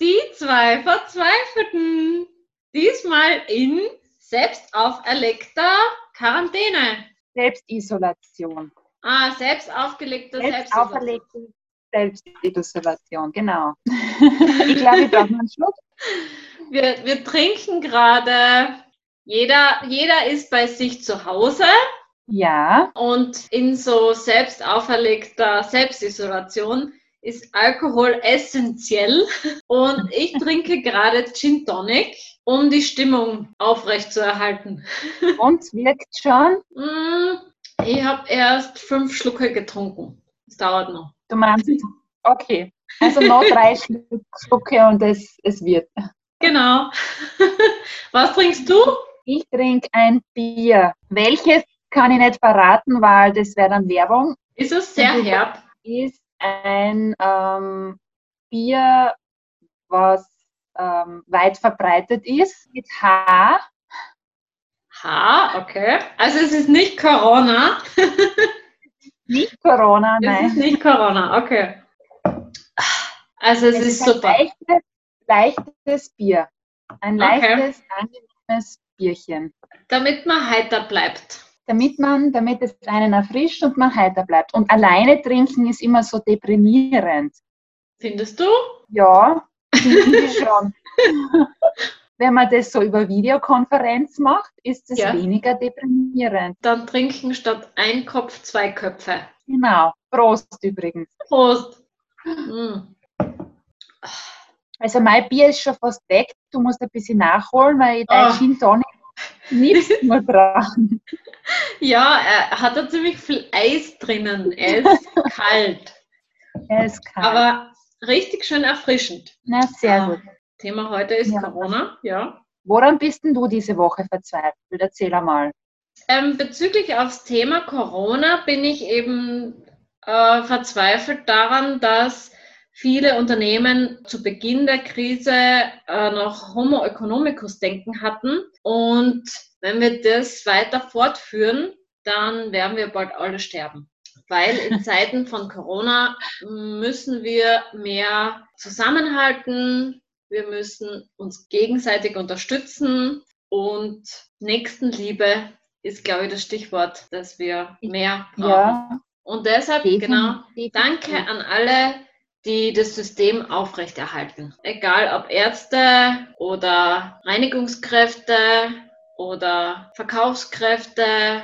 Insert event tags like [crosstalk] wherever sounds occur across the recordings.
Die zwei Verzweifelten. Diesmal in selbst auferlegter Quarantäne. Selbstisolation. Ah, selbst aufgelegte Selbst auferlegte Selbstisolation, genau. [laughs] ich glaube, ich brauche einen Schluck. Wir, wir trinken gerade, jeder, jeder ist bei sich zu Hause. Ja. Und in so selbst auferlegter Selbstisolation ist Alkohol essentiell und [laughs] ich trinke gerade Gin Tonic, um die Stimmung aufrechtzuerhalten. Und wirkt schon? Mm, ich habe erst fünf Schlucke getrunken. Es dauert noch. Du meinst, okay. Also noch drei [laughs] Schlucke und es, es wird. Genau. [laughs] Was trinkst du? Ich trinke ein Bier. Welches kann ich nicht verraten, weil das wäre dann Werbung. Ist es sehr herb? Ist ein ähm, Bier, was ähm, weit verbreitet ist, mit H. H, okay. Also es ist nicht Corona. [laughs] nicht Corona, nein. Es ist nicht Corona, okay. Also es, es ist, ist super. Leichtes, leichtes Bier. Ein leichtes, okay. angenehmes Bierchen. Damit man heiter bleibt damit man, damit es einen erfrischt und man heiter bleibt. Und alleine trinken ist immer so deprimierend. Findest du? Ja, finde ich schon. [laughs] Wenn man das so über Videokonferenz macht, ist es ja. weniger deprimierend. Dann trinken statt ein Kopf zwei Köpfe. Genau. Prost übrigens. Prost. Mm. Also mein Bier ist schon fast weg. Du musst ein bisschen nachholen, weil ich dein oh. Gin Tonic nicht nur dran. Ja, er hat da ziemlich viel Eis drinnen. Er ist [laughs] kalt. Er ist kalt. Aber richtig schön erfrischend. Na, sehr ah, gut. Thema heute ist ja. Corona, ja. Woran bist denn du diese Woche verzweifelt? Erzähl einmal. Ähm, bezüglich aufs Thema Corona bin ich eben äh, verzweifelt daran, dass viele Unternehmen zu Beginn der Krise äh, noch Homo economicus denken hatten. Und wenn wir das weiter fortführen, dann werden wir bald alle sterben. Weil in [laughs] Zeiten von Corona müssen wir mehr zusammenhalten, wir müssen uns gegenseitig unterstützen und Nächstenliebe ist, glaube ich, das Stichwort, dass wir mehr brauchen. Ja, und deshalb, genau, danke an alle, die das System aufrechterhalten. Egal ob Ärzte oder Reinigungskräfte oder Verkaufskräfte.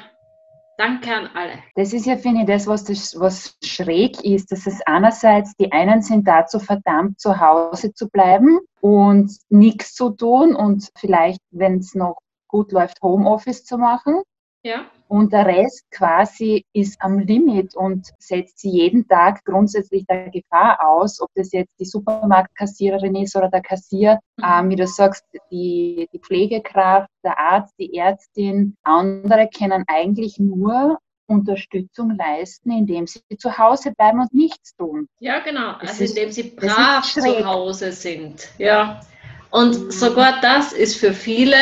Danke an alle. Das ist ja, finde ich, das was, das, was schräg ist, dass es einerseits, die einen sind dazu verdammt, zu Hause zu bleiben und nichts zu tun und vielleicht, wenn es noch gut läuft, Homeoffice zu machen. Ja. Und der Rest quasi ist am Limit und setzt sie jeden Tag grundsätzlich der Gefahr aus, ob das jetzt die Supermarktkassiererin ist oder der Kassier, mhm. ähm, wie du sagst, die, die Pflegekraft, der Arzt, die Ärztin. Andere können eigentlich nur Unterstützung leisten, indem sie zu Hause bleiben und nichts tun. Ja, genau. Das also ist, indem sie brav zu Hause sind. Ja. Und sogar das ist für viele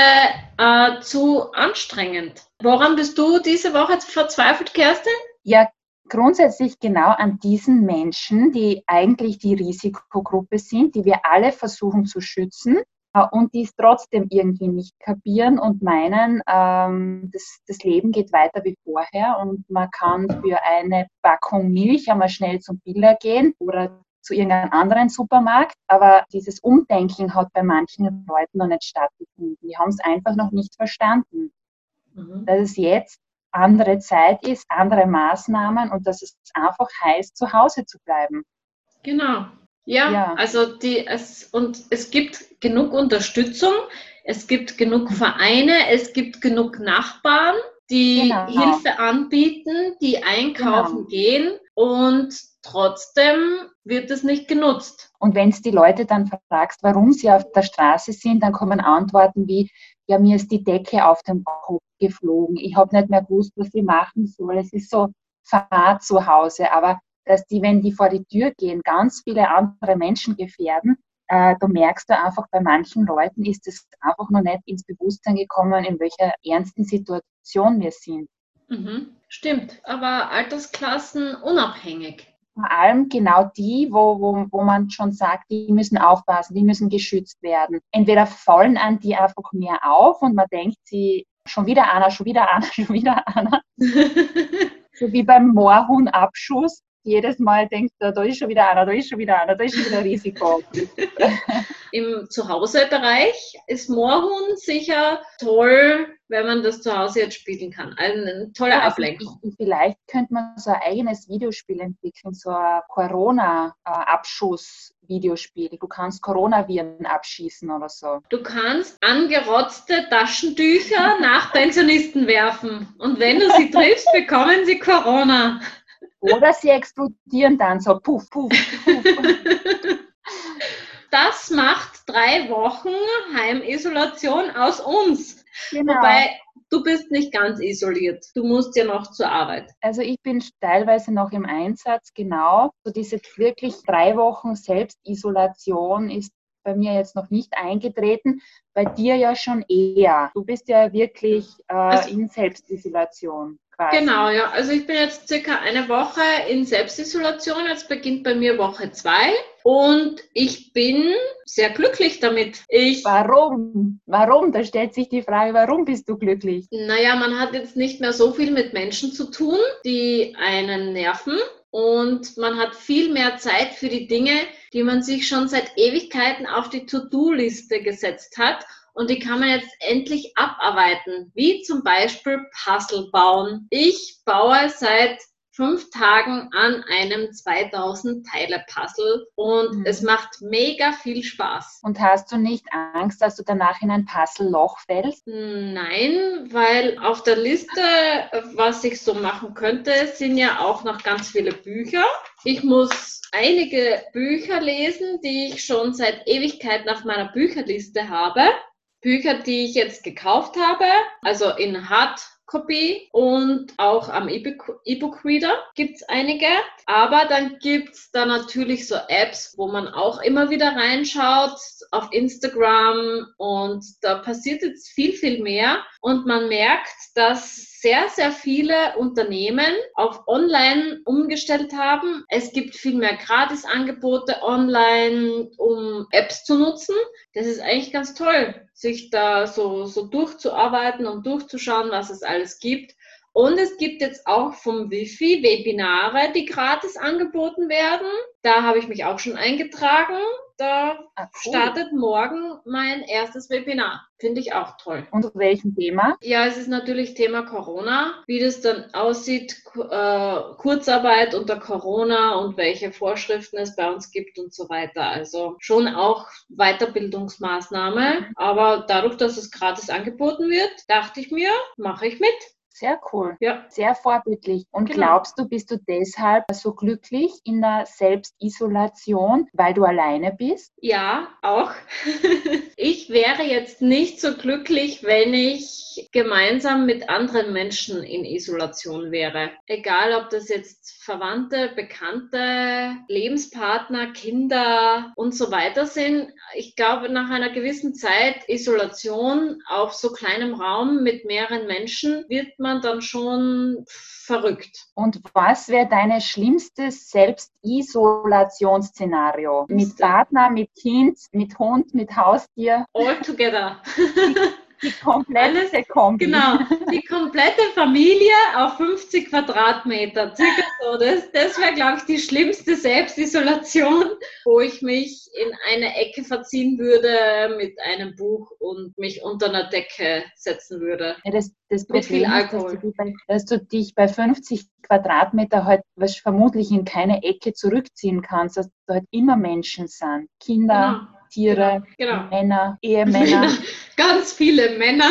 äh, zu anstrengend. Woran bist du diese Woche verzweifelt, Kerstin? Ja, grundsätzlich genau an diesen Menschen, die eigentlich die Risikogruppe sind, die wir alle versuchen zu schützen äh, und die es trotzdem irgendwie nicht kapieren und meinen, ähm, das, das Leben geht weiter wie vorher und man kann für eine Packung Milch einmal schnell zum Biller gehen oder zu irgendeinem anderen Supermarkt. Aber dieses Umdenken hat bei manchen Leuten noch nicht stattgefunden. Die haben es einfach noch nicht verstanden mhm. dass es jetzt andere Zeit ist, andere Maßnahmen und dass es einfach heißt, zu Hause zu bleiben. Genau. Ja, ja, also die es und es gibt genug Unterstützung, es gibt genug Vereine, es gibt genug Nachbarn, die genau. Hilfe anbieten, die einkaufen genau. gehen und trotzdem wird es nicht genutzt. Und wenn es die Leute dann fragst, warum sie auf der Straße sind, dann kommen Antworten wie, ja, mir ist die Decke auf den Kopf geflogen. Ich habe nicht mehr gewusst, was ich machen soll. Es ist so Fahrt zu Hause. Aber dass die, wenn die vor die Tür gehen, ganz viele andere Menschen gefährden, äh, da merkst du einfach, bei manchen Leuten ist es einfach noch nicht ins Bewusstsein gekommen, in welcher ernsten Situation wir sind. Mhm, stimmt, aber Altersklassen unabhängig. Vor allem genau die, wo, wo, wo man schon sagt, die müssen aufpassen, die müssen geschützt werden. Entweder fallen an die einfach mehr auf und man denkt, sie schon wieder einer, schon wieder einer, [laughs] schon wieder einer. [laughs] so wie beim Moorhuhnabschuss. Jedes Mal denkt er, da ist schon wieder einer, da ist schon wieder einer, da ist schon wieder ein Risiko. [laughs] Im Zuhausebereich ist Moorhuhn sicher toll, wenn man das zu Hause jetzt spielen kann. Eine tolle ja, also Ablenkung. Ich, vielleicht könnte man so ein eigenes Videospiel entwickeln, so ein Corona-Abschuss-Videospiel. Du kannst Coronaviren abschießen oder so. Du kannst angerotzte Taschentücher nach Pensionisten werfen. Und wenn du sie triffst, bekommen sie Corona. Oder sie explodieren dann so, puff, puff, puff. [laughs] Das macht drei Wochen Heimisolation aus uns. Genau. Wobei du bist nicht ganz isoliert. Du musst ja noch zur Arbeit. Also ich bin teilweise noch im Einsatz, genau. So diese wirklich drei Wochen Selbstisolation ist bei mir jetzt noch nicht eingetreten, bei dir ja schon eher. Du bist ja wirklich äh, also, in Selbstisolation. Quasi. Genau, ja. Also ich bin jetzt circa eine Woche in Selbstisolation. Jetzt beginnt bei mir Woche zwei. Und ich bin sehr glücklich damit. Ich warum? Warum? Da stellt sich die Frage, warum bist du glücklich? Naja, man hat jetzt nicht mehr so viel mit Menschen zu tun, die einen nerven. Und man hat viel mehr Zeit für die Dinge, die man sich schon seit Ewigkeiten auf die To-Do-Liste gesetzt hat und die kann man jetzt endlich abarbeiten, wie zum Beispiel Puzzle bauen. Ich baue seit fünf Tagen an einem 2000 Teile Puzzle und mhm. es macht mega viel Spaß. Und hast du nicht Angst, dass du danach in ein Puzzle-Loch fällst? Nein, weil auf der Liste, was ich so machen könnte, sind ja auch noch ganz viele Bücher. Ich muss einige Bücher lesen, die ich schon seit Ewigkeiten auf meiner Bücherliste habe. Bücher, die ich jetzt gekauft habe, also in Hardcopy und auch am E-Book-Reader gibt es einige. Aber dann gibt es da natürlich so Apps, wo man auch immer wieder reinschaut, auf Instagram und da passiert jetzt viel, viel mehr. Und man merkt, dass sehr, sehr viele Unternehmen auf Online umgestellt haben. Es gibt viel mehr Gratisangebote online, um Apps zu nutzen. Das ist eigentlich ganz toll, sich da so, so durchzuarbeiten und durchzuschauen, was es alles gibt. Und es gibt jetzt auch vom Wifi Webinare, die gratis angeboten werden. Da habe ich mich auch schon eingetragen. Da ah, cool. startet morgen mein erstes Webinar. Finde ich auch toll. Und zu welchem Thema? Ja, es ist natürlich Thema Corona, wie das dann aussieht, äh, Kurzarbeit unter Corona und welche Vorschriften es bei uns gibt und so weiter. Also schon auch Weiterbildungsmaßnahme. Mhm. Aber dadurch, dass es gratis angeboten wird, dachte ich mir, mache ich mit. Sehr cool. Ja. Sehr vorbildlich. Und genau. glaubst du, bist du deshalb so glücklich in der Selbstisolation, weil du alleine bist? Ja, auch. [laughs] ich wäre jetzt nicht so glücklich, wenn ich gemeinsam mit anderen Menschen in Isolation wäre. Egal, ob das jetzt Verwandte, Bekannte, Lebenspartner, Kinder und so weiter sind. Ich glaube, nach einer gewissen Zeit Isolation auf so kleinem Raum mit mehreren Menschen wird man dann schon verrückt. Und was wäre deine schlimmste Selbstisolationsszenario? Mit Partner, mit Kind, mit Hund, mit Haustier? All together. [laughs] Die komplette Kombi. Genau, die komplette Familie auf 50 Quadratmeter. Circa so. Das, das wäre, glaube ich, die schlimmste Selbstisolation, wo ich mich in eine Ecke verziehen würde mit einem Buch und mich unter einer Decke setzen würde. Ja, das, das mit viel Alkohol. Dass, du dass du dich bei 50 Quadratmeter halt was vermutlich in keine Ecke zurückziehen kannst, dass dort immer Menschen sind. Kinder. Tiere, genau. genau. Männer, [laughs] Ehemänner. Ganz viele Männer.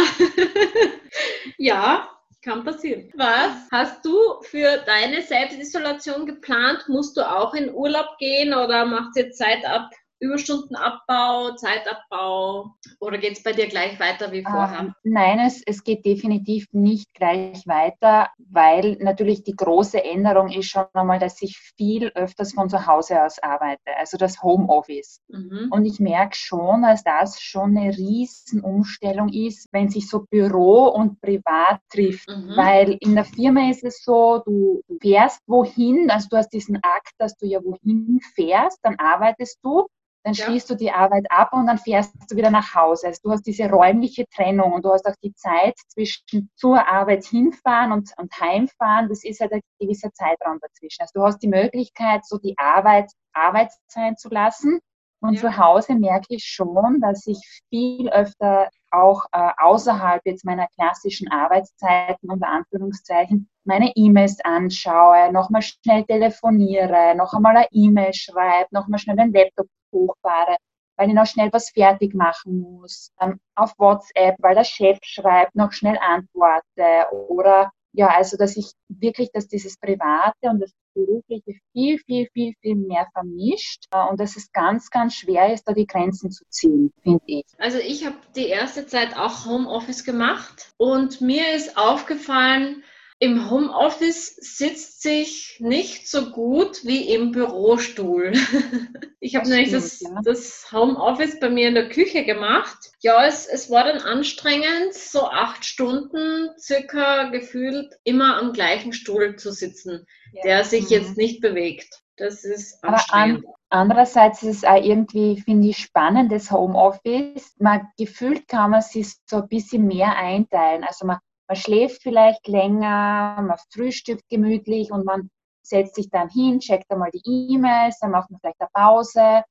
[laughs] ja, kann passieren. Was hast du für deine Selbstisolation geplant? Musst du auch in Urlaub gehen oder macht dir Zeit ab Überstundenabbau, Zeitabbau oder geht es bei dir gleich weiter wie vorher? Ähm, nein, es, es geht definitiv nicht gleich weiter, weil natürlich die große Änderung ist schon einmal, dass ich viel öfters von zu Hause aus arbeite, also das Homeoffice. Mhm. Und ich merke schon, dass das schon eine Riesenumstellung ist, wenn sich so Büro und Privat trifft. Mhm. Weil in der Firma ist es so, du fährst wohin, also du hast diesen Akt, dass du ja wohin fährst, dann arbeitest du dann ja. schließt du die Arbeit ab und dann fährst du wieder nach Hause. Also du hast diese räumliche Trennung und du hast auch die Zeit zwischen zur Arbeit hinfahren und, und heimfahren. Das ist halt ein gewisser Zeitraum dazwischen. Also du hast die Möglichkeit, so die Arbeit Arbeit sein zu lassen. Und ja. zu Hause merke ich schon, dass ich viel öfter auch äh, außerhalb jetzt meiner klassischen Arbeitszeiten unter Anführungszeichen meine E-Mails anschaue, nochmal schnell telefoniere, noch einmal eine E-Mail schreibe, nochmal schnell den Laptop hochfahre, weil ich noch schnell was fertig machen muss, auf WhatsApp, weil der Chef schreibt, noch schnell antworte oder ja, also dass ich wirklich, dass dieses Private und das Berufliche viel, viel, viel, viel mehr vermischt äh, und dass es ganz, ganz schwer ist, da die Grenzen zu ziehen, finde ich. Also ich habe die erste Zeit auch Homeoffice gemacht und mir ist aufgefallen, im Homeoffice sitzt sich nicht so gut wie im Bürostuhl. [laughs] Ich habe nämlich das, ja. das, Homeoffice bei mir in der Küche gemacht. Ja, es, es war dann anstrengend, so acht Stunden circa gefühlt immer am gleichen Stuhl zu sitzen, ja. der sich mhm. jetzt nicht bewegt. Das ist anstrengend. Andererseits ist es auch irgendwie, finde ich, spannend, das Homeoffice. Man gefühlt kann man sich so ein bisschen mehr einteilen. Also man man schläft vielleicht länger, man frühstückt gemütlich und man setzt sich dann hin, checkt einmal die E-Mails, dann macht man vielleicht eine Pause.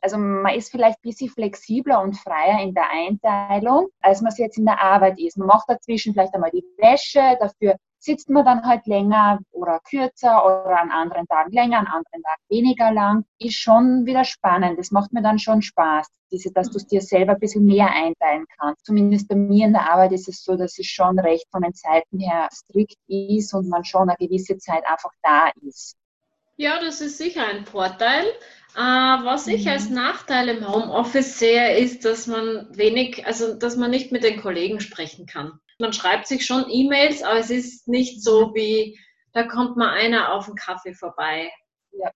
Also man ist vielleicht ein bisschen flexibler und freier in der Einteilung, als man es jetzt in der Arbeit ist. Man macht dazwischen vielleicht einmal die Wäsche, dafür sitzt man dann halt länger oder kürzer oder an anderen Tagen länger, an anderen Tagen weniger lang, ist schon wieder spannend. Das macht mir dann schon Spaß, diese, dass du es dir selber ein bisschen mehr einteilen kannst. Zumindest bei mir in der Arbeit ist es so, dass es schon recht von den Zeiten her strikt ist und man schon eine gewisse Zeit einfach da ist. Ja, das ist sicher ein Vorteil. Äh, was ich mhm. als Nachteil im Homeoffice sehe, ist, dass man wenig, also dass man nicht mit den Kollegen sprechen kann man schreibt sich schon E-Mails, aber es ist nicht so wie, da kommt mal einer auf den Kaffee vorbei. Ja.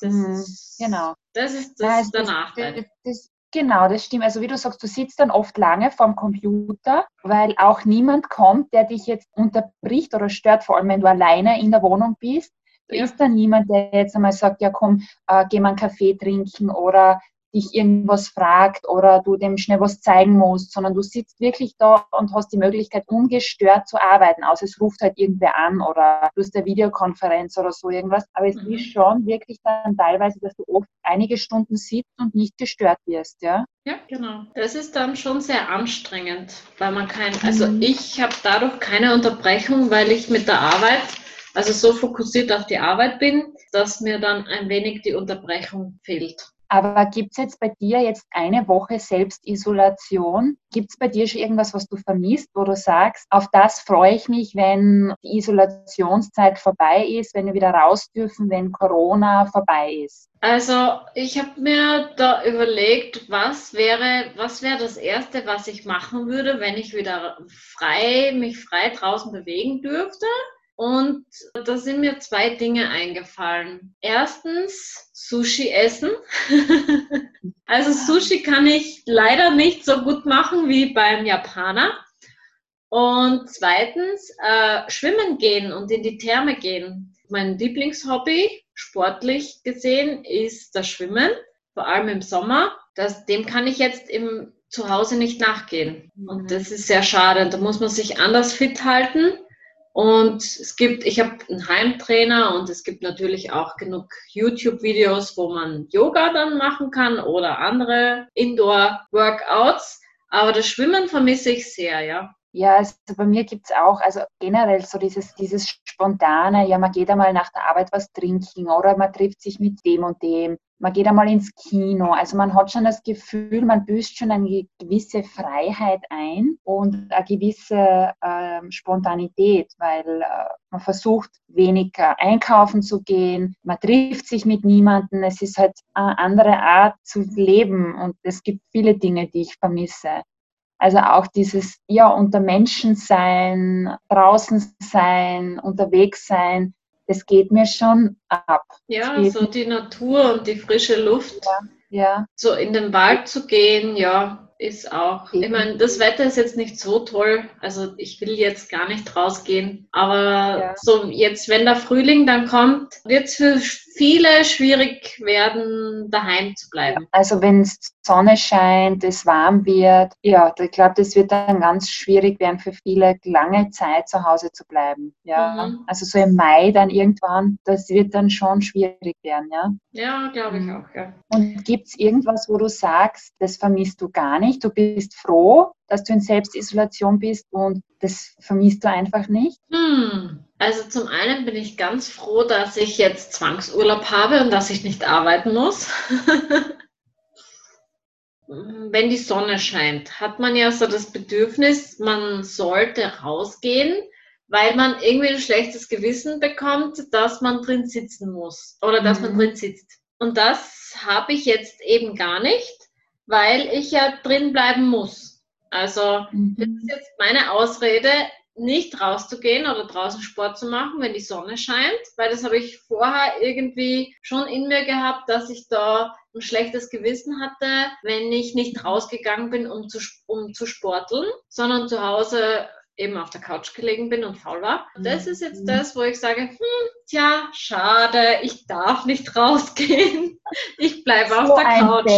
Das mhm, ist, genau. Das ist, das ja, ist der das, Nachteil. Das, das, genau, das stimmt. Also wie du sagst, du sitzt dann oft lange vorm Computer, weil auch niemand kommt, der dich jetzt unterbricht oder stört, vor allem wenn du alleine in der Wohnung bist. Da ist dann niemand, der jetzt einmal sagt, ja komm, äh, geh mal einen Kaffee trinken oder dich irgendwas fragt oder du dem schnell was zeigen musst, sondern du sitzt wirklich da und hast die Möglichkeit, ungestört zu arbeiten, außer es ruft halt irgendwer an oder du hast eine Videokonferenz oder so irgendwas. Aber es mhm. ist schon wirklich dann teilweise, dass du oft einige Stunden sitzt und nicht gestört wirst, ja? Ja, genau. Das ist dann schon sehr anstrengend, weil man kein, also mhm. ich habe dadurch keine Unterbrechung, weil ich mit der Arbeit also so fokussiert auf die Arbeit bin, dass mir dann ein wenig die Unterbrechung fehlt. Aber gibt es jetzt bei dir jetzt eine Woche Selbstisolation? Gibt es bei dir schon irgendwas, was du vermisst, wo du sagst, auf das freue ich mich, wenn die Isolationszeit vorbei ist, wenn wir wieder raus dürfen, wenn Corona vorbei ist? Also ich habe mir da überlegt, was wäre, was wäre das Erste, was ich machen würde, wenn ich wieder frei, mich frei draußen bewegen dürfte. Und da sind mir zwei Dinge eingefallen. Erstens Sushi essen. [laughs] also Sushi kann ich leider nicht so gut machen wie beim Japaner. Und zweitens äh, schwimmen gehen und in die Therme gehen. Mein Lieblingshobby, sportlich gesehen, ist das Schwimmen, vor allem im Sommer. Das, dem kann ich jetzt im Zuhause nicht nachgehen. Und mhm. das ist sehr schade. Da muss man sich anders fit halten. Und es gibt, ich habe einen Heimtrainer und es gibt natürlich auch genug YouTube-Videos, wo man Yoga dann machen kann oder andere Indoor-Workouts. Aber das Schwimmen vermisse ich sehr, ja. Ja, also bei mir gibt es auch, also generell so dieses, dieses spontane, ja, man geht einmal nach der Arbeit was trinken oder man trifft sich mit dem und dem. Man geht einmal ins Kino. Also man hat schon das Gefühl, man büßt schon eine gewisse Freiheit ein und eine gewisse äh, Spontanität, weil äh, man versucht weniger einkaufen zu gehen, man trifft sich mit niemandem. Es ist halt eine andere Art zu leben und es gibt viele Dinge, die ich vermisse. Also auch dieses, ja, unter Menschen sein, draußen sein, unterwegs sein, das geht mir schon ab. Ja, so die Natur und die frische Luft. Ja, ja. So in den Wald zu gehen, ja, ist auch. Ich meine, das Wetter ist jetzt nicht so toll. Also ich will jetzt gar nicht rausgehen. Aber ja. so jetzt, wenn der Frühling dann kommt, wird es für viele schwierig werden, daheim zu bleiben. Also wenn es Sonne scheint, es warm wird, ja, ich glaube, das wird dann ganz schwierig werden für viele, lange Zeit zu Hause zu bleiben. Ja, mhm. also so im Mai dann irgendwann, das wird dann schon schwierig werden, ja. Ja, glaube ich auch, ja. Und gibt es irgendwas, wo du sagst, das vermisst du gar nicht? Du bist froh, dass du in Selbstisolation bist und das vermisst du einfach nicht? Hm. Also zum einen bin ich ganz froh, dass ich jetzt Zwangsurlaub habe und dass ich nicht arbeiten muss. [laughs] Wenn die Sonne scheint, hat man ja so das Bedürfnis, man sollte rausgehen, weil man irgendwie ein schlechtes Gewissen bekommt, dass man drin sitzen muss oder dass mhm. man drin sitzt. Und das habe ich jetzt eben gar nicht, weil ich ja drin bleiben muss. Also mhm. das ist jetzt meine Ausrede, nicht rauszugehen oder draußen Sport zu machen, wenn die Sonne scheint, weil das habe ich vorher irgendwie schon in mir gehabt, dass ich da ein schlechtes Gewissen hatte, wenn ich nicht rausgegangen bin, um zu, um zu sporteln, sondern zu Hause eben auf der Couch gelegen bin und faul war. Das ist jetzt mhm. das, wo ich sage, hm, tja, schade, ich darf nicht [laughs] rausgehen. Ich bleibe so auf der Couch.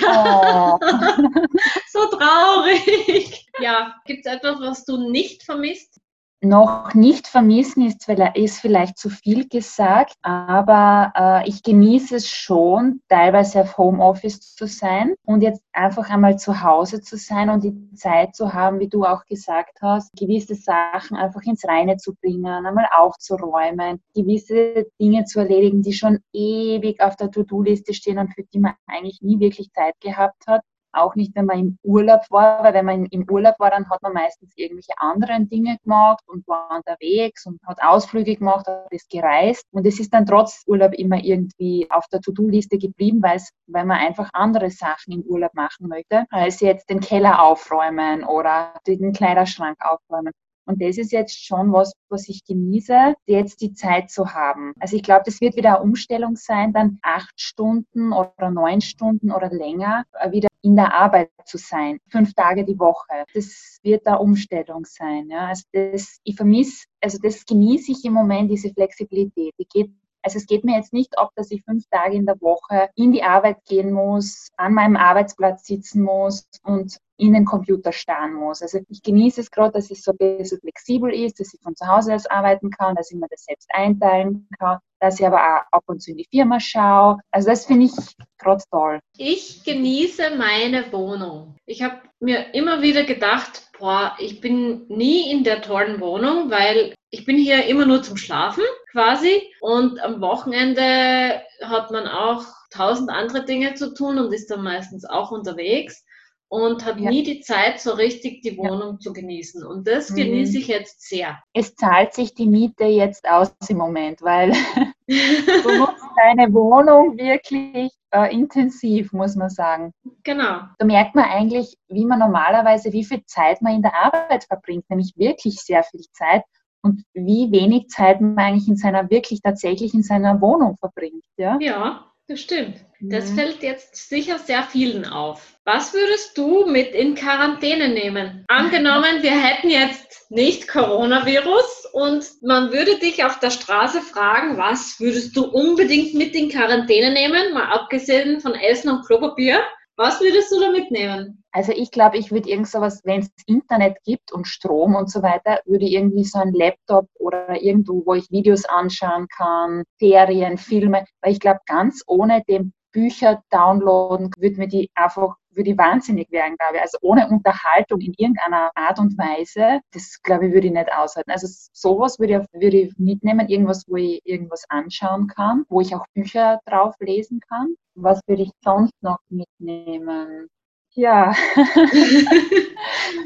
Ja. Oh. [laughs] so traurig. Ja, gibt es etwas, was du nicht vermisst? Noch nicht vermissen ist, ist vielleicht zu viel gesagt, aber äh, ich genieße es schon, teilweise auf Homeoffice zu sein und jetzt einfach einmal zu Hause zu sein und die Zeit zu haben, wie du auch gesagt hast, gewisse Sachen einfach ins Reine zu bringen, einmal aufzuräumen, gewisse Dinge zu erledigen, die schon ewig auf der To-Do-Liste stehen und für die man eigentlich nie wirklich Zeit gehabt hat auch nicht, wenn man im Urlaub war, weil wenn man im Urlaub war, dann hat man meistens irgendwelche anderen Dinge gemacht und war unterwegs und hat Ausflüge gemacht, hat ist gereist und es ist dann trotz Urlaub immer irgendwie auf der To-Do-Liste geblieben, weil, weil man einfach andere Sachen im Urlaub machen möchte, als jetzt den Keller aufräumen oder den Kleiderschrank aufräumen. Und das ist jetzt schon was, was ich genieße, jetzt die Zeit zu haben. Also ich glaube, das wird wieder eine Umstellung sein, dann acht Stunden oder neun Stunden oder länger wieder in der Arbeit zu sein, fünf Tage die Woche. Das wird eine Umstellung sein. Ja. Also das, ich vermisse, also das genieße ich im Moment, diese Flexibilität. Die geht also es geht mir jetzt nicht ab, dass ich fünf Tage in der Woche in die Arbeit gehen muss, an meinem Arbeitsplatz sitzen muss und in den Computer starren muss. Also ich genieße es gerade, dass es so ein bisschen flexibel ist, dass ich von zu Hause aus arbeiten kann, dass ich mir das selbst einteilen kann, dass ich aber auch ab und zu in die Firma schaue. Also das finde ich gerade toll. Ich genieße meine Wohnung. Ich habe mir immer wieder gedacht, boah, ich bin nie in der tollen Wohnung, weil ich bin hier immer nur zum Schlafen quasi und am Wochenende hat man auch tausend andere Dinge zu tun und ist dann meistens auch unterwegs und hat ja. nie die Zeit, so richtig die Wohnung ja. zu genießen. Und das mhm. genieße ich jetzt sehr. Es zahlt sich die Miete jetzt aus im Moment, weil [laughs] du nutzt deine Wohnung wirklich äh, intensiv, muss man sagen. Genau. Da merkt man eigentlich, wie man normalerweise, wie viel Zeit man in der Arbeit verbringt, nämlich wirklich sehr viel Zeit und wie wenig Zeit man eigentlich in seiner, wirklich tatsächlich in seiner Wohnung verbringt. Ja, ja das stimmt. Das mhm. fällt jetzt sicher sehr vielen auf. Was würdest du mit in Quarantäne nehmen? Angenommen, wir hätten jetzt nicht Coronavirus und man würde dich auf der Straße fragen, was würdest du unbedingt mit in Quarantäne nehmen, mal abgesehen von Essen und Klopapier? Was würdest du da mitnehmen? Also ich glaube, ich würde irgend sowas, wenn es Internet gibt und Strom und so weiter, würde irgendwie so ein Laptop oder irgendwo, wo ich Videos anschauen kann, Serien, Filme, weil ich glaube, ganz ohne den Bücher downloaden, würde mir die einfach würde ich wahnsinnig werden, glaube ich. Also ohne Unterhaltung in irgendeiner Art und Weise, das glaube ich, würde ich nicht aushalten. Also sowas würde ich, würde ich mitnehmen, irgendwas, wo ich irgendwas anschauen kann, wo ich auch Bücher drauf lesen kann. Was würde ich sonst noch mitnehmen? Ja. [laughs]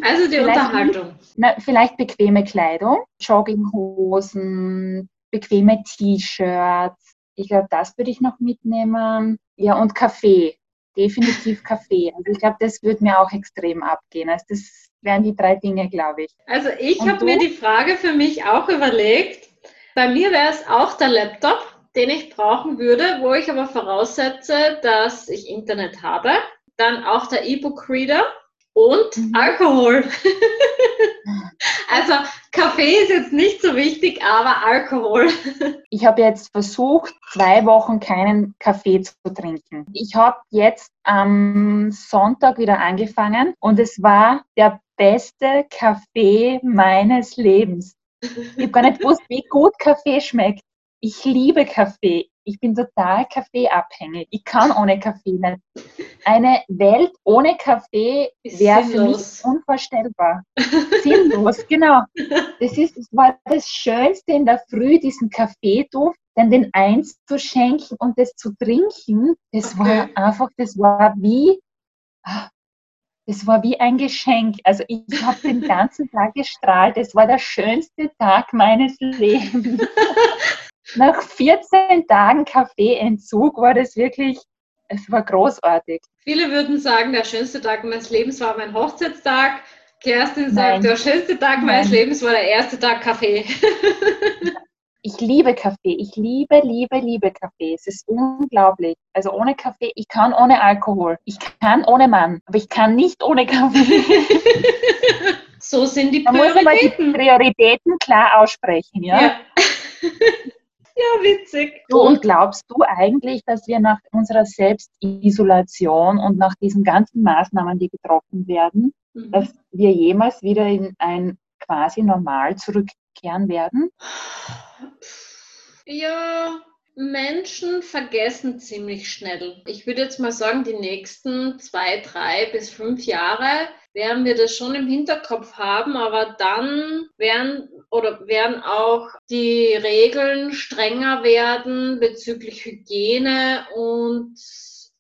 also die Unterhaltung. Na, vielleicht bequeme Kleidung, Jogginghosen, bequeme T-Shirts. Ich glaube, das würde ich noch mitnehmen. Ja, und Kaffee. Definitiv Kaffee. Also ich glaube, das würde mir auch extrem abgehen. Also das wären die drei Dinge, glaube ich. Also ich habe mir die Frage für mich auch überlegt. Bei mir wäre es auch der Laptop, den ich brauchen würde, wo ich aber voraussetze, dass ich Internet habe. Dann auch der E-Book-Reader und mhm. Alkohol. [laughs] also Kaffee ist jetzt nicht so wichtig, aber Alkohol. [laughs] ich habe jetzt versucht, zwei Wochen keinen Kaffee zu trinken. Ich habe jetzt am Sonntag wieder angefangen und es war der beste Kaffee meines Lebens. Ich habe gar nicht gewusst, wie gut Kaffee schmeckt. Ich liebe Kaffee ich bin total kaffeeabhängig. Ich kann ohne Kaffee nicht. Eine Welt ohne Kaffee wäre für mich unvorstellbar. [laughs] Sinnlos, genau. Das, ist, das war das Schönste in der Früh, diesen Kaffeeduft, dann den eins zu schenken und das zu trinken. Das okay. war einfach, das war wie, ah, das war wie ein Geschenk. Also ich habe den [laughs] ganzen Tag gestrahlt. Es war der schönste Tag meines Lebens. [laughs] nach 14 Tagen Kaffeeentzug war das wirklich, es war großartig. Viele würden sagen, der schönste Tag meines Lebens war mein Hochzeitstag. Kerstin sagt, Nein. der schönste Tag Nein. meines Lebens war der erste Tag Kaffee. [laughs] ich liebe Kaffee. Ich liebe, liebe, liebe Kaffee. Es ist unglaublich. Also ohne Kaffee, ich kann ohne Alkohol. Ich kann ohne Mann, aber ich kann nicht ohne Kaffee. [laughs] so sind die Prioritäten. Man muss aber die Prioritäten klar aussprechen, ja. ja. [laughs] Ja, witzig. Du, und glaubst du eigentlich, dass wir nach unserer Selbstisolation und nach diesen ganzen Maßnahmen, die getroffen werden, mhm. dass wir jemals wieder in ein quasi normal zurückkehren werden? Ja, Menschen vergessen ziemlich schnell. Ich würde jetzt mal sagen, die nächsten zwei, drei bis fünf Jahre werden wir das schon im Hinterkopf haben, aber dann werden oder werden auch die Regeln strenger werden bezüglich Hygiene und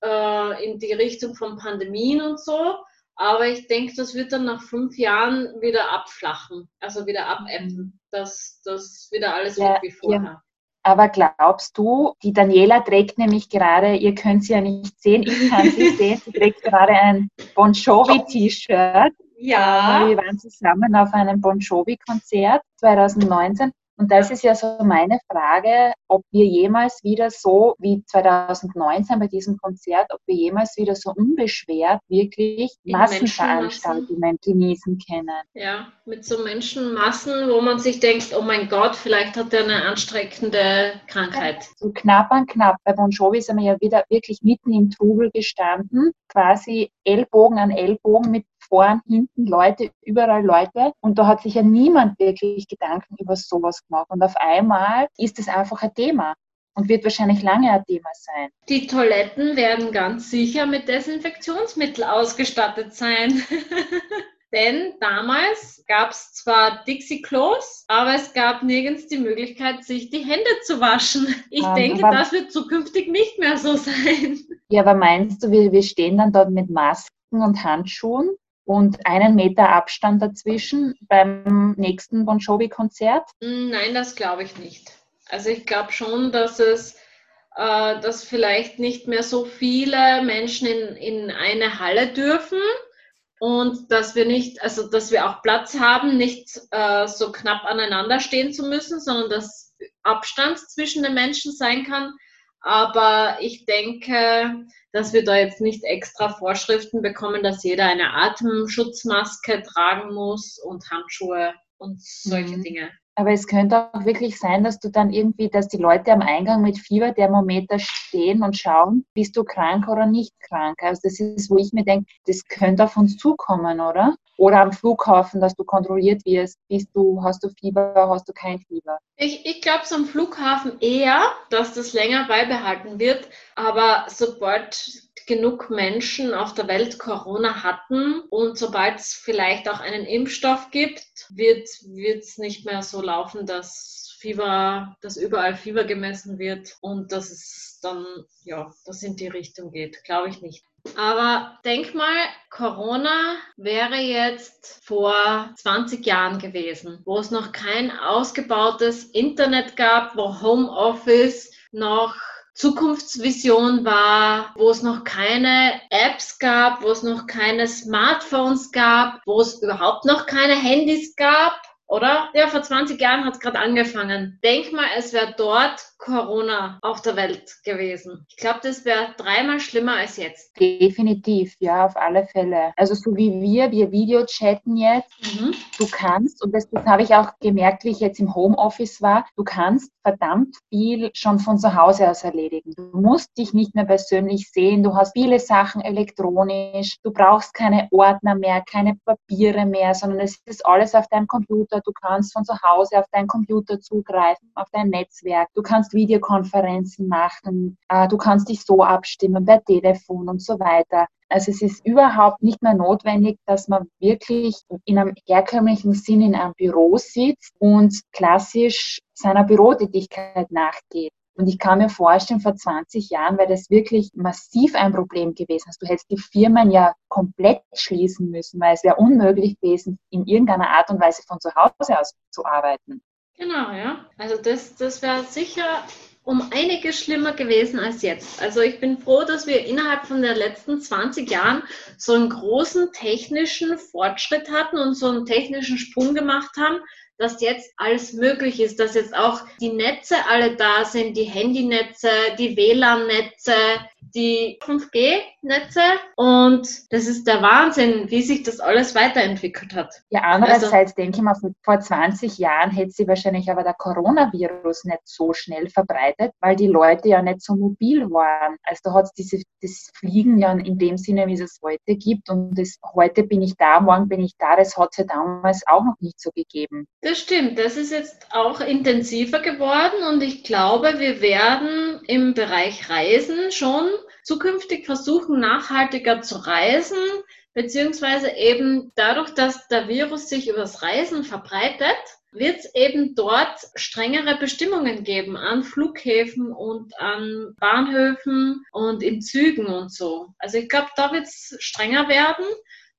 äh, in die Richtung von Pandemien und so. Aber ich denke, das wird dann nach fünf Jahren wieder abflachen, also wieder abebben, dass das wieder alles ja, wie vorher. Ja. Aber glaubst du, die Daniela trägt nämlich gerade, ihr könnt sie ja nicht sehen, ich kann sie sehen, sie trägt gerade ein Bon Jovi-T-Shirt. Ja. Wir waren zusammen auf einem Bon Jovi-Konzert 2019 und das ist ja so meine Frage, ob wir jemals wieder so wie 2019 bei diesem Konzert, ob wir jemals wieder so unbeschwert wirklich Massenveranstaltungen genießen können. Ja, mit so Menschenmassen, wo man sich denkt, oh mein Gott, vielleicht hat er eine anstreckende Krankheit. So knapp an knapp. Bei Bon Jovi sind wir ja wieder wirklich mitten im Trubel gestanden, quasi Ellbogen an Ellbogen mit vorn, hinten Leute, überall Leute. Und da hat sich ja niemand wirklich Gedanken über sowas gemacht. Und auf einmal ist es einfach ein Thema und wird wahrscheinlich lange ein Thema sein. Die Toiletten werden ganz sicher mit Desinfektionsmittel ausgestattet sein. [laughs] Denn damals gab es zwar Dixie-Klos, aber es gab nirgends die Möglichkeit, sich die Hände zu waschen. Ich um, denke, das wird zukünftig nicht mehr so [laughs] sein. Ja, aber meinst du, wir, wir stehen dann dort mit Masken und Handschuhen und einen Meter Abstand dazwischen beim nächsten Bon Jovi-Konzert? Nein, das glaube ich nicht. Also ich glaube schon, dass es äh, dass vielleicht nicht mehr so viele Menschen in, in eine Halle dürfen und dass wir nicht, also dass wir auch Platz haben, nicht äh, so knapp aneinander stehen zu müssen, sondern dass Abstand zwischen den Menschen sein kann. Aber ich denke, dass wir da jetzt nicht extra Vorschriften bekommen, dass jeder eine Atemschutzmaske tragen muss und Handschuhe und solche mhm. Dinge. Aber es könnte auch wirklich sein, dass du dann irgendwie, dass die Leute am Eingang mit Fieberthermometer stehen und schauen, bist du krank oder nicht krank. Also das ist, wo ich mir denke, das könnte auf uns zukommen, oder? Oder am Flughafen, dass du kontrolliert wirst, bist du, hast du Fieber, hast du kein Fieber. Ich, ich glaube, so am Flughafen eher, dass das länger beibehalten wird. Aber sobald genug Menschen auf der Welt Corona hatten und sobald es vielleicht auch einen Impfstoff gibt, wird es nicht mehr so laufen, dass Fieber, dass überall Fieber gemessen wird und dass es dann, ja, das in die Richtung geht. Glaube ich nicht. Aber denk mal, Corona wäre jetzt vor 20 Jahren gewesen, wo es noch kein ausgebautes Internet gab, wo Homeoffice noch Zukunftsvision war, wo es noch keine Apps gab, wo es noch keine Smartphones gab, wo es überhaupt noch keine Handys gab oder? Ja, vor 20 Jahren hat es gerade angefangen. Denk mal, es wäre dort Corona auf der Welt gewesen. Ich glaube, das wäre dreimal schlimmer als jetzt. Definitiv, ja, auf alle Fälle. Also so wie wir, wir Videochatten jetzt, mhm. du kannst, und das, das habe ich auch gemerkt, wie ich jetzt im Homeoffice war, du kannst verdammt viel schon von zu Hause aus erledigen. Du musst dich nicht mehr persönlich sehen, du hast viele Sachen elektronisch, du brauchst keine Ordner mehr, keine Papiere mehr, sondern es ist alles auf deinem Computer. Du kannst von zu Hause auf deinen Computer zugreifen, auf dein Netzwerk. Du kannst kannst Videokonferenzen machen, äh, du kannst dich so abstimmen per Telefon und so weiter. Also es ist überhaupt nicht mehr notwendig, dass man wirklich in einem herkömmlichen Sinn in einem Büro sitzt und klassisch seiner Bürotätigkeit nachgeht. Und ich kann mir vorstellen, vor 20 Jahren wäre das wirklich massiv ein Problem gewesen. Also du hättest die Firmen ja komplett schließen müssen, weil es wäre unmöglich gewesen, in irgendeiner Art und Weise von zu Hause aus zu arbeiten. Genau, ja. Also das, das wäre sicher um einiges schlimmer gewesen als jetzt. Also ich bin froh, dass wir innerhalb von den letzten 20 Jahren so einen großen technischen Fortschritt hatten und so einen technischen Sprung gemacht haben, dass jetzt alles möglich ist, dass jetzt auch die Netze alle da sind, die Handynetze, die WLAN-Netze, die 5G-Netze und das ist der Wahnsinn, wie sich das alles weiterentwickelt hat. Ja, andererseits also, denke ich mal, vor 20 Jahren hätte sich wahrscheinlich aber der Coronavirus nicht so schnell verbreitet, weil die Leute ja nicht so mobil waren. Also da hat es diese, das Fliegen ja in dem Sinne, wie es es heute gibt und das, heute bin ich da, morgen bin ich da, das hat es ja damals auch noch nicht so gegeben. Das stimmt, das ist jetzt auch intensiver geworden und ich glaube, wir werden im Bereich Reisen schon zukünftig versuchen, nachhaltiger zu reisen, beziehungsweise eben dadurch, dass der Virus sich übers Reisen verbreitet, wird es eben dort strengere Bestimmungen geben an Flughäfen und an Bahnhöfen und in Zügen und so. Also ich glaube, da wird es strenger werden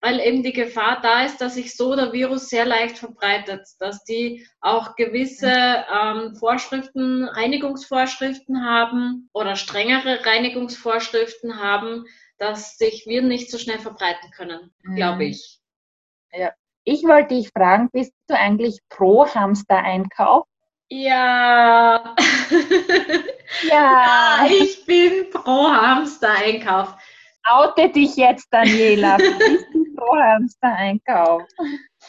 weil eben die Gefahr da ist, dass sich so der Virus sehr leicht verbreitet, dass die auch gewisse ähm, Vorschriften, Reinigungsvorschriften haben oder strengere Reinigungsvorschriften haben, dass sich Viren nicht so schnell verbreiten können, mhm. glaube ich. Ja. Ich wollte dich fragen, bist du eigentlich pro Hamster-Einkauf? Ja. [laughs] ja. [laughs] ja. Ich bin pro Hamster-Einkauf. Oute dich jetzt, Daniela. [laughs] Hamster-Einkauf?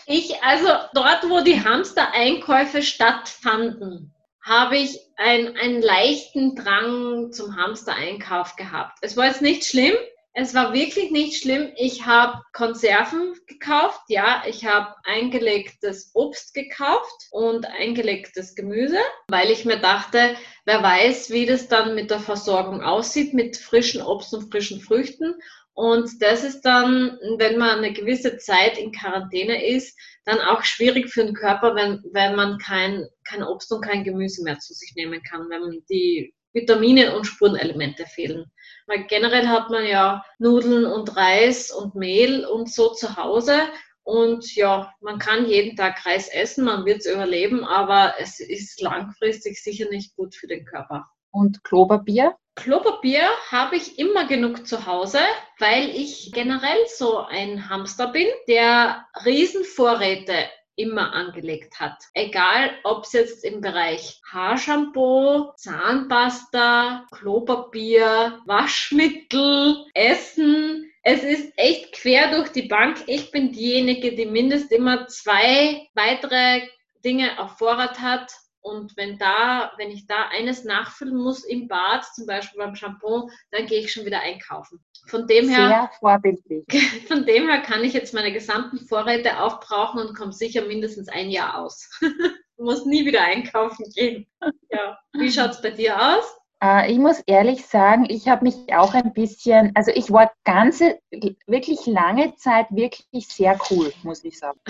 Ich, also dort, wo die Hamster-Einkäufe stattfanden, habe ich ein, einen leichten Drang zum Hamster-Einkauf gehabt. Es war jetzt nicht schlimm. Es war wirklich nicht schlimm. Ich habe Konserven gekauft, ja, ich habe eingelegtes Obst gekauft und eingelegtes Gemüse, weil ich mir dachte, wer weiß, wie das dann mit der Versorgung aussieht mit frischen Obst und frischen Früchten. Und das ist dann, wenn man eine gewisse Zeit in Quarantäne ist, dann auch schwierig für den Körper, wenn, wenn man kein, kein Obst und kein Gemüse mehr zu sich nehmen kann, wenn die Vitamine und Spurenelemente fehlen. Weil generell hat man ja Nudeln und Reis und Mehl und so zu Hause. Und ja, man kann jeden Tag Reis essen, man wird es überleben, aber es ist langfristig sicher nicht gut für den Körper. Und Klopapier? Klopapier habe ich immer genug zu Hause, weil ich generell so ein Hamster bin, der Riesenvorräte immer angelegt hat. Egal, ob es jetzt im Bereich Haarshampoo, Zahnpasta, Klopapier, Waschmittel, Essen, es ist echt quer durch die Bank. Ich bin diejenige, die mindestens immer zwei weitere Dinge auf Vorrat hat und wenn da, wenn ich da eines nachfüllen muss im Bad, zum Beispiel beim Shampoo, dann gehe ich schon wieder einkaufen. Von dem her, Sehr vorbildlich. [laughs] Von dem her kann ich jetzt meine gesamten Vorräte aufbrauchen und komme sicher mindestens ein Jahr aus. [laughs] du musst nie wieder einkaufen gehen. [laughs] Ja. Wie schaut es bei dir aus? Äh, ich muss ehrlich sagen, ich habe mich auch ein bisschen, also ich war ganze, wirklich lange Zeit wirklich sehr cool, muss ich sagen.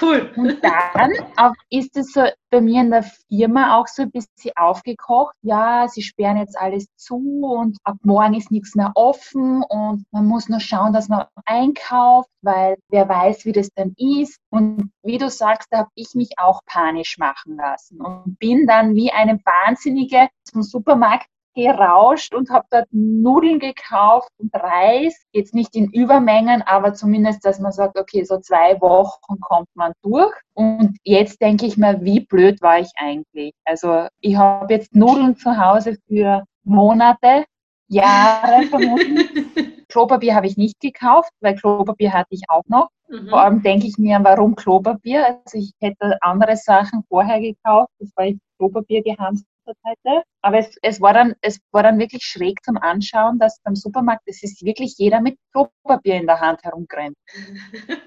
Cool. Und dann ist es so bei mir in der Firma auch so ein bisschen aufgekocht. Ja, sie sperren jetzt alles zu und ab morgen ist nichts mehr offen und man muss nur schauen, dass man einkauft, weil wer weiß, wie das dann ist. Und wie du sagst, da habe ich mich auch panisch machen lassen und bin dann wie eine Wahnsinnige zum Supermarkt gerauscht und habe dort Nudeln gekauft und Reis. Jetzt nicht in Übermengen, aber zumindest, dass man sagt, okay, so zwei Wochen kommt man durch. Und jetzt denke ich mir, wie blöd war ich eigentlich? Also ich habe jetzt Nudeln zu Hause für Monate, Jahre [laughs] vermutlich. Klopapier habe ich nicht gekauft, weil Klopapier hatte ich auch noch. Mhm. Vor allem denke ich mir, warum Klopapier? Also ich hätte andere Sachen vorher gekauft, bevor ich Klopapier gehamstert hätte. Aber es, es, war dann, es war dann wirklich schräg zum Anschauen, dass beim Supermarkt, es ist wirklich jeder mit Klopapier in der Hand herumrennt. [laughs]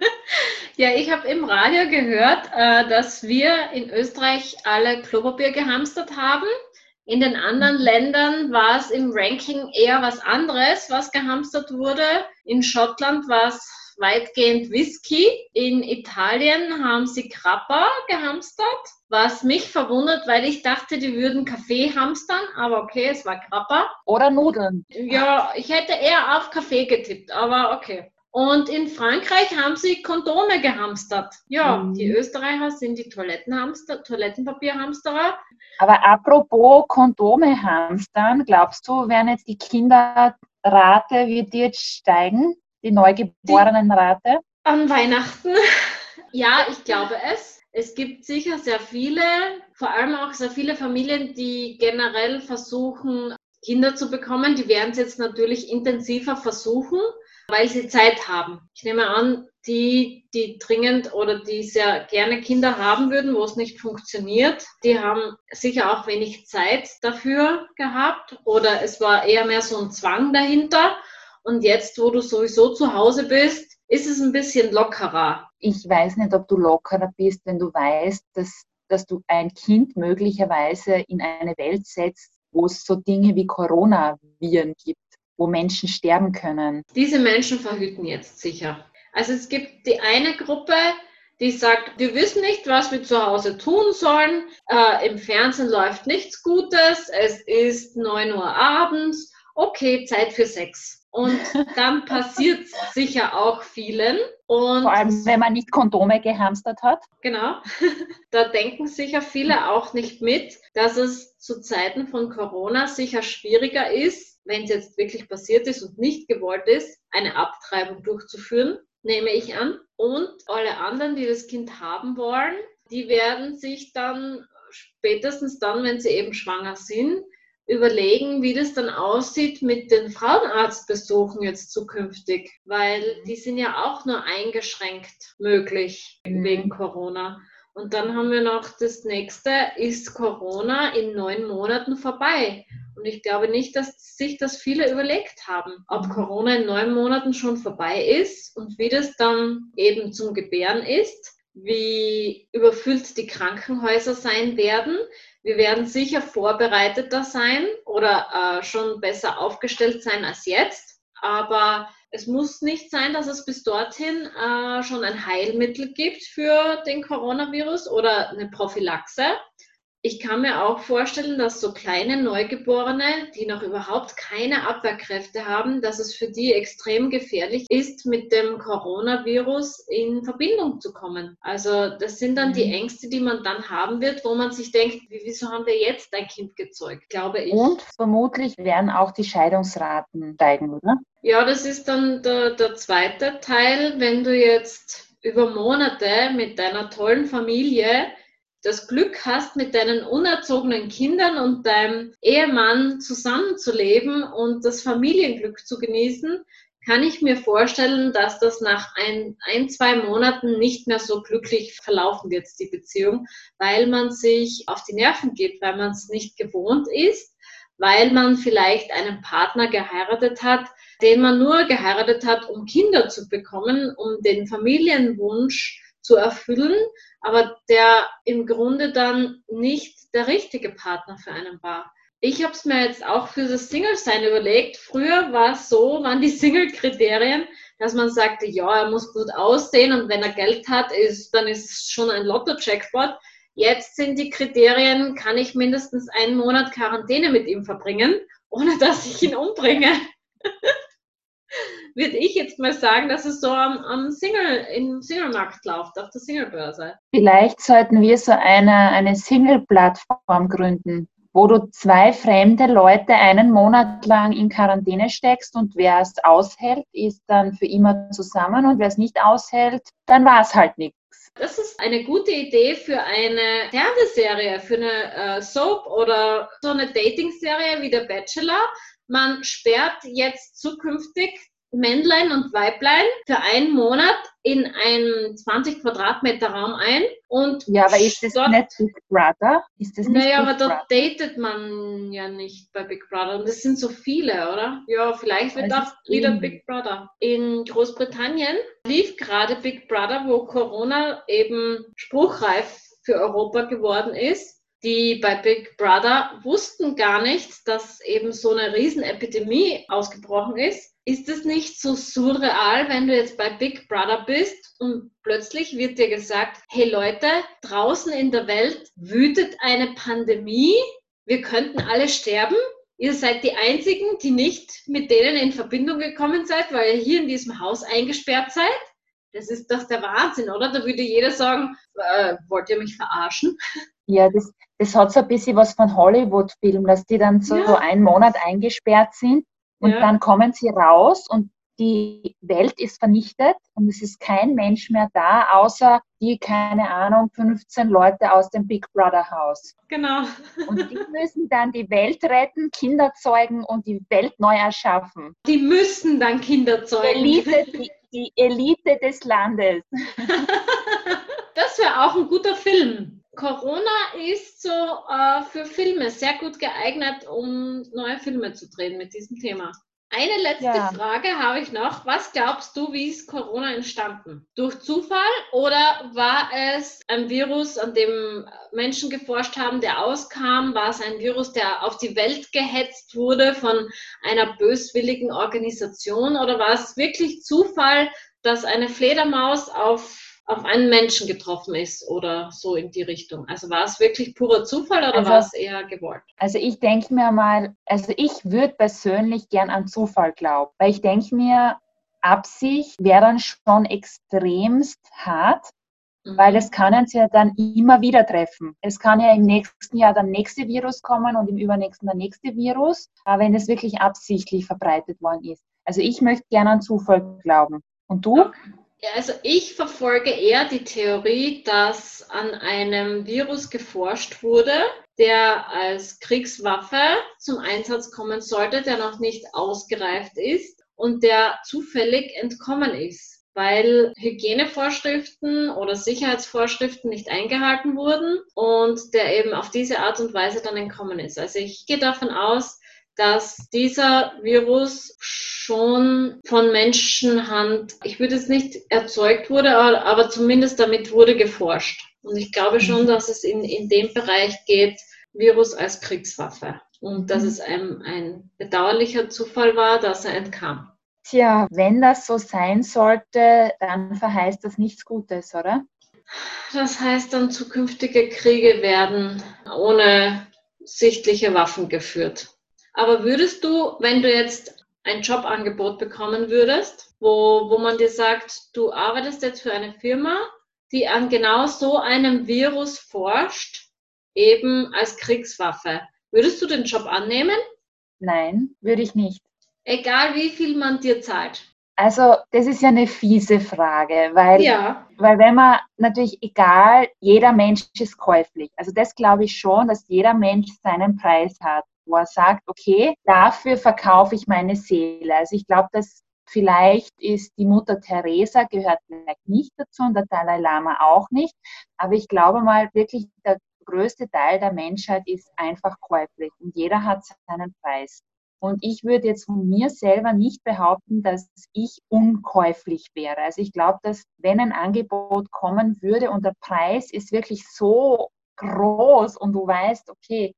Ja, ich habe im Radio gehört, äh, dass wir in Österreich alle Klopapier gehamstert haben. In den anderen mhm. Ländern war es im Ranking eher was anderes, was gehamstert wurde. In Schottland war es weitgehend Whisky. In Italien haben sie Grappa gehamstert, was mich verwundert, weil ich dachte, die würden Kaffee hamstern, aber okay, es war Grappa. Oder Nudeln. Ja, ich hätte eher auf Kaffee getippt, aber okay. Und in Frankreich haben sie Kondome gehamstert. Ja, mhm. die Österreicher sind die Toilettenhamster, Toilettenpapierhamsterer. Aber apropos Kondome hamstern, glaubst du, werden jetzt die Kinderrate, wird die jetzt steigen? Die Neugeborenenrate? An Weihnachten. [laughs] Ja, ich glaube es. Es gibt sicher sehr viele, vor allem auch sehr viele Familien, die generell versuchen, Kinder zu bekommen. Die werden es jetzt natürlich intensiver versuchen, weil sie Zeit haben. Ich nehme an, die, die dringend oder die sehr gerne Kinder haben würden, wo es nicht funktioniert, die haben sicher auch wenig Zeit dafür gehabt oder es war eher mehr so ein Zwang dahinter. Und jetzt, wo du sowieso zu Hause bist, ist es ein bisschen lockerer. Ich weiß nicht, ob du lockerer bist, wenn du weißt, dass, dass du ein Kind möglicherweise in eine Welt setzt, wo es so Dinge wie Coronaviren gibt, wo Menschen sterben können. Diese Menschen verhüten jetzt sicher. Also es gibt die eine Gruppe, die sagt, wir wissen nicht, was wir zu Hause tun sollen. Äh, Im Fernsehen läuft nichts Gutes. Es ist 9 Uhr abends. Okay, Zeit für Sex. Und [laughs] dann passiert sicher auch vielen. Und Vor allem, wenn man nicht Kondome gehamstert hat. Genau. [laughs] Da denken sicher viele auch nicht mit, dass es zu Zeiten von Corona sicher schwieriger ist, wenn es jetzt wirklich passiert ist und nicht gewollt ist, eine Abtreibung durchzuführen, nehme ich an. Und alle anderen, die das Kind haben wollen, die werden sich dann spätestens dann, wenn sie eben schwanger sind, überlegen, wie das dann aussieht mit den Frauenarztbesuchen jetzt zukünftig, weil die sind ja auch nur eingeschränkt möglich mhm. wegen Corona. Und dann haben wir noch das nächste, ist Corona in neun Monaten vorbei? Und ich glaube nicht, dass sich das viele überlegt haben, ob. Corona in neun Monaten schon vorbei ist und wie das dann eben zum Gebären ist, wie überfüllt die Krankenhäuser sein werden, wir werden sicher vorbereiteter sein oder äh, schon besser aufgestellt sein als jetzt. Aber es muss nicht sein, dass es bis dorthin äh, schon ein Heilmittel gibt für den Coronavirus oder eine Prophylaxe ich kann mir auch vorstellen, dass so kleine Neugeborene, die noch überhaupt keine Abwehrkräfte haben, dass es für die extrem gefährlich ist, mit dem Coronavirus in Verbindung zu kommen. Also das sind dann die mhm. Ängste, die man dann haben wird, wo man sich denkt, wieso haben wir jetzt ein Kind gezeugt, glaube ich. Und vermutlich werden auch die Scheidungsraten steigen, oder? Ja, das ist dann der, der zweite Teil, wenn du jetzt über Monate mit deiner tollen Familie das Glück hast, mit deinen unerzogenen Kindern und deinem Ehemann zusammenzuleben und das Familienglück zu genießen, kann ich mir vorstellen, dass das nach ein, ein, zwei Monaten nicht mehr so glücklich verlaufen wird, die Beziehung, weil man sich auf die Nerven geht, weil man es nicht gewohnt ist, weil man vielleicht einen Partner geheiratet hat, den man nur geheiratet hat, um Kinder zu bekommen, um den Familienwunsch zu erfüllen, aber der im Grunde dann nicht der richtige Partner für einen war. Ich habe es mir jetzt auch für das Single-Sein überlegt. Früher war es so, waren die [laughs] Single-Kriterien, dass man sagte, ja, er muss gut aussehen und wenn er Geld hat, ist, dann ist es schon ein Lotto-Jackpot. Jetzt sind die Kriterien, kann ich mindestens einen Monat Quarantäne mit ihm verbringen, ohne dass ich ihn umbringe. [laughs] Würde ich jetzt mal sagen, dass es so am, am Single, im Single-Markt läuft, auf der Single-Börse. Vielleicht sollten wir so eine, eine Single-Plattform gründen wo du zwei fremde Leute einen Monat lang in Quarantäne steckst und wer es aushält, ist dann für immer zusammen und wer es nicht aushält, dann war es halt nichts. Das ist eine gute Idee für eine Fernsehserie, für eine äh, Soap oder so eine Dating-Serie wie der Bachelor. Man sperrt jetzt zukünftig Männlein und Weiblein für einen Monat in einen 20 Quadratmeter Raum ein und ja, aber ist das dort, nicht Big Brother? Ist das naja, aber dort datet man ja nicht bei Big Brother und es sind so viele, oder? Ja, vielleicht wird das wieder Big Brother. In Großbritannien lief gerade Big Brother, wo Corona eben spruchreif für Europa geworden ist die bei Big Brother wussten gar nicht, dass eben so eine Riesenepidemie ausgebrochen ist ist es nicht so surreal, wenn du jetzt bei Big Brother bist und plötzlich wird dir gesagt, hey Leute, draußen in der Welt wütet eine Pandemie, wir könnten alle sterben, ihr seid die Einzigen, die nicht mit denen in Verbindung gekommen seid, weil ihr hier in diesem Haus eingesperrt seid? Das ist doch der Wahnsinn, oder? Da würde jeder sagen, äh, wollt ihr mich verarschen? Ja, das, das hat so ein bisschen was von Hollywood-Film, dass die dann so ja. einen Monat eingesperrt sind und ja. dann kommen sie raus und die Welt ist vernichtet und es ist kein Mensch mehr da, außer die, keine Ahnung, 15 Leute aus dem Big Brother Haus. Genau. Und die müssen dann die Welt retten, Kinder zeugen und die Welt neu erschaffen. Die müssen dann Kinder zeugen. Elite, die, die Elite des Landes. [laughs] Das wäre auch ein guter Film. Corona ist so äh, für Filme sehr gut geeignet, um neue Filme zu drehen mit diesem Thema. Eine letzte ja. Frage habe ich noch. Was glaubst du, wie ist Corona entstanden? Durch Zufall oder war es ein Virus, an dem Menschen geforscht haben, der auskam? War es ein Virus, der auf die Welt gehetzt wurde von einer böswilligen Organisation? Oder war es wirklich Zufall, dass eine Fledermaus auf auf einen Menschen getroffen ist oder so in die Richtung. Also war es wirklich purer Zufall oder also, war es eher gewollt? Also ich denke mir mal, also ich würde persönlich gern an Zufall glauben, weil ich denke mir, Absicht wäre dann schon extremst hart, mhm. weil es kann uns ja dann immer wieder treffen. Es kann ja im nächsten Jahr der nächste Virus kommen und im übernächsten der nächste Virus, aber wenn es wirklich absichtlich verbreitet worden ist. Also ich möchte gerne an Zufall glauben. Und du? Also ich verfolge eher die Theorie, dass an einem Virus geforscht wurde, der als Kriegswaffe zum Einsatz kommen sollte, der noch nicht ausgereift ist und der zufällig entkommen ist, weil Hygienevorschriften oder Sicherheitsvorschriften nicht eingehalten wurden und der eben auf diese Art und Weise dann entkommen ist. Also ich gehe davon aus, dass dieser Virus schon von Menschenhand, ich würde es nicht erzeugt wurde, aber zumindest damit wurde geforscht. Und ich glaube schon, mhm. dass es in, in dem Bereich geht, Virus als Kriegswaffe. Und dass mhm. es ein, ein bedauerlicher Zufall war, dass er entkam. Tja, wenn das so sein sollte, dann verheißt das nichts Gutes, oder? Das heißt dann, zukünftige Kriege werden ohne sichtliche Waffen geführt. Aber würdest du, wenn du jetzt ein Jobangebot bekommen würdest, wo, wo man dir sagt, du arbeitest jetzt für eine Firma, die an genau so einem Virus forscht, eben als Kriegswaffe, würdest du den Job annehmen? Nein, würde ich nicht. Egal wie viel man dir zahlt. Also das ist ja eine fiese Frage, weil, ja. weil wenn man natürlich egal, jeder Mensch ist käuflich. Also das glaube ich schon, dass jeder Mensch seinen Preis hat wo er sagt, okay, dafür verkaufe ich meine Seele. Also ich glaube, dass vielleicht ist die Mutter Teresa gehört vielleicht nicht dazu und der Dalai Lama auch nicht. Aber ich glaube mal wirklich, der größte Teil der Menschheit ist einfach käuflich und jeder hat seinen Preis. Und ich würde jetzt von mir selber nicht behaupten, dass ich unkäuflich wäre. Also ich glaube, dass wenn ein Angebot kommen würde und der Preis ist wirklich so groß und du weißt, okay,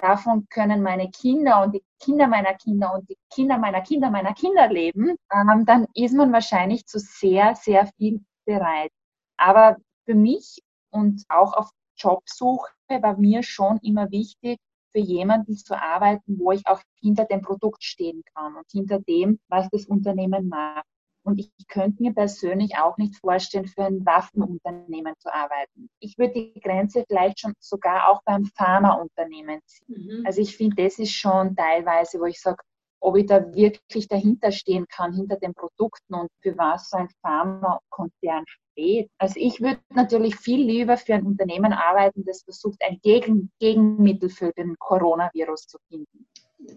davon können meine Kinder und die Kinder meiner Kinder und die Kinder meiner Kinder meiner Kinder leben, ähm, dann ist man wahrscheinlich zu sehr, sehr viel bereit. Aber für mich und auch auf Jobsuche war mir schon immer wichtig, für jemanden zu arbeiten, wo ich auch hinter dem Produkt stehen kann und hinter dem, was das Unternehmen macht. Und ich könnte mir persönlich auch nicht vorstellen, für ein Waffenunternehmen zu arbeiten. Ich würde die Grenze vielleicht schon sogar auch beim Pharmaunternehmen ziehen. Mhm. Also ich finde, das ist schon teilweise, wo ich sage, ob ich da wirklich dahinter stehen kann, hinter den Produkten und für was so ein Pharmakonzern steht. Also ich würde natürlich viel lieber für ein Unternehmen arbeiten, das versucht, ein Gegen Gegenmittel für den Coronavirus zu finden.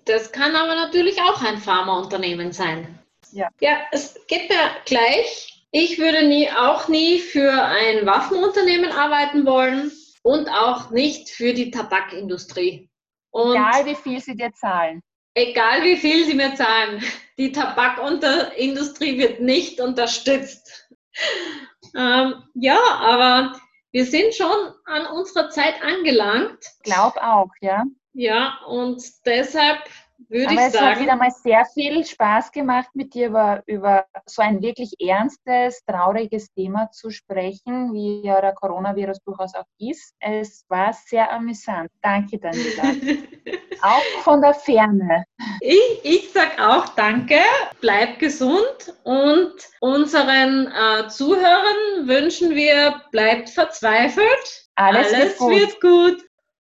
Das kann aber natürlich auch ein Pharmaunternehmen sein. Ja. ja, es geht mir gleich. Ich würde nie, auch nie für ein Waffenunternehmen arbeiten wollen und auch nicht für die Tabakindustrie. Und egal wie viel sie dir zahlen. Egal wie viel sie mir zahlen. Die Tabakindustrie wird nicht unterstützt. Ähm, ja, aber wir sind schon an unserer Zeit angelangt. Glaub auch, ja. Ja, und deshalb würde Aber ich es sagen. hat wieder mal sehr viel Spaß gemacht, mit dir über, über so ein wirklich ernstes, trauriges Thema zu sprechen, wie ja der Coronavirus durchaus auch ist. Es war sehr amüsant. Danke, Daniela. [laughs] auch von der Ferne. Ich, ich sag auch Danke, bleib gesund und unseren äh, Zuhörern wünschen wir, bleibt verzweifelt. Alles, Alles wird, gut. wird gut.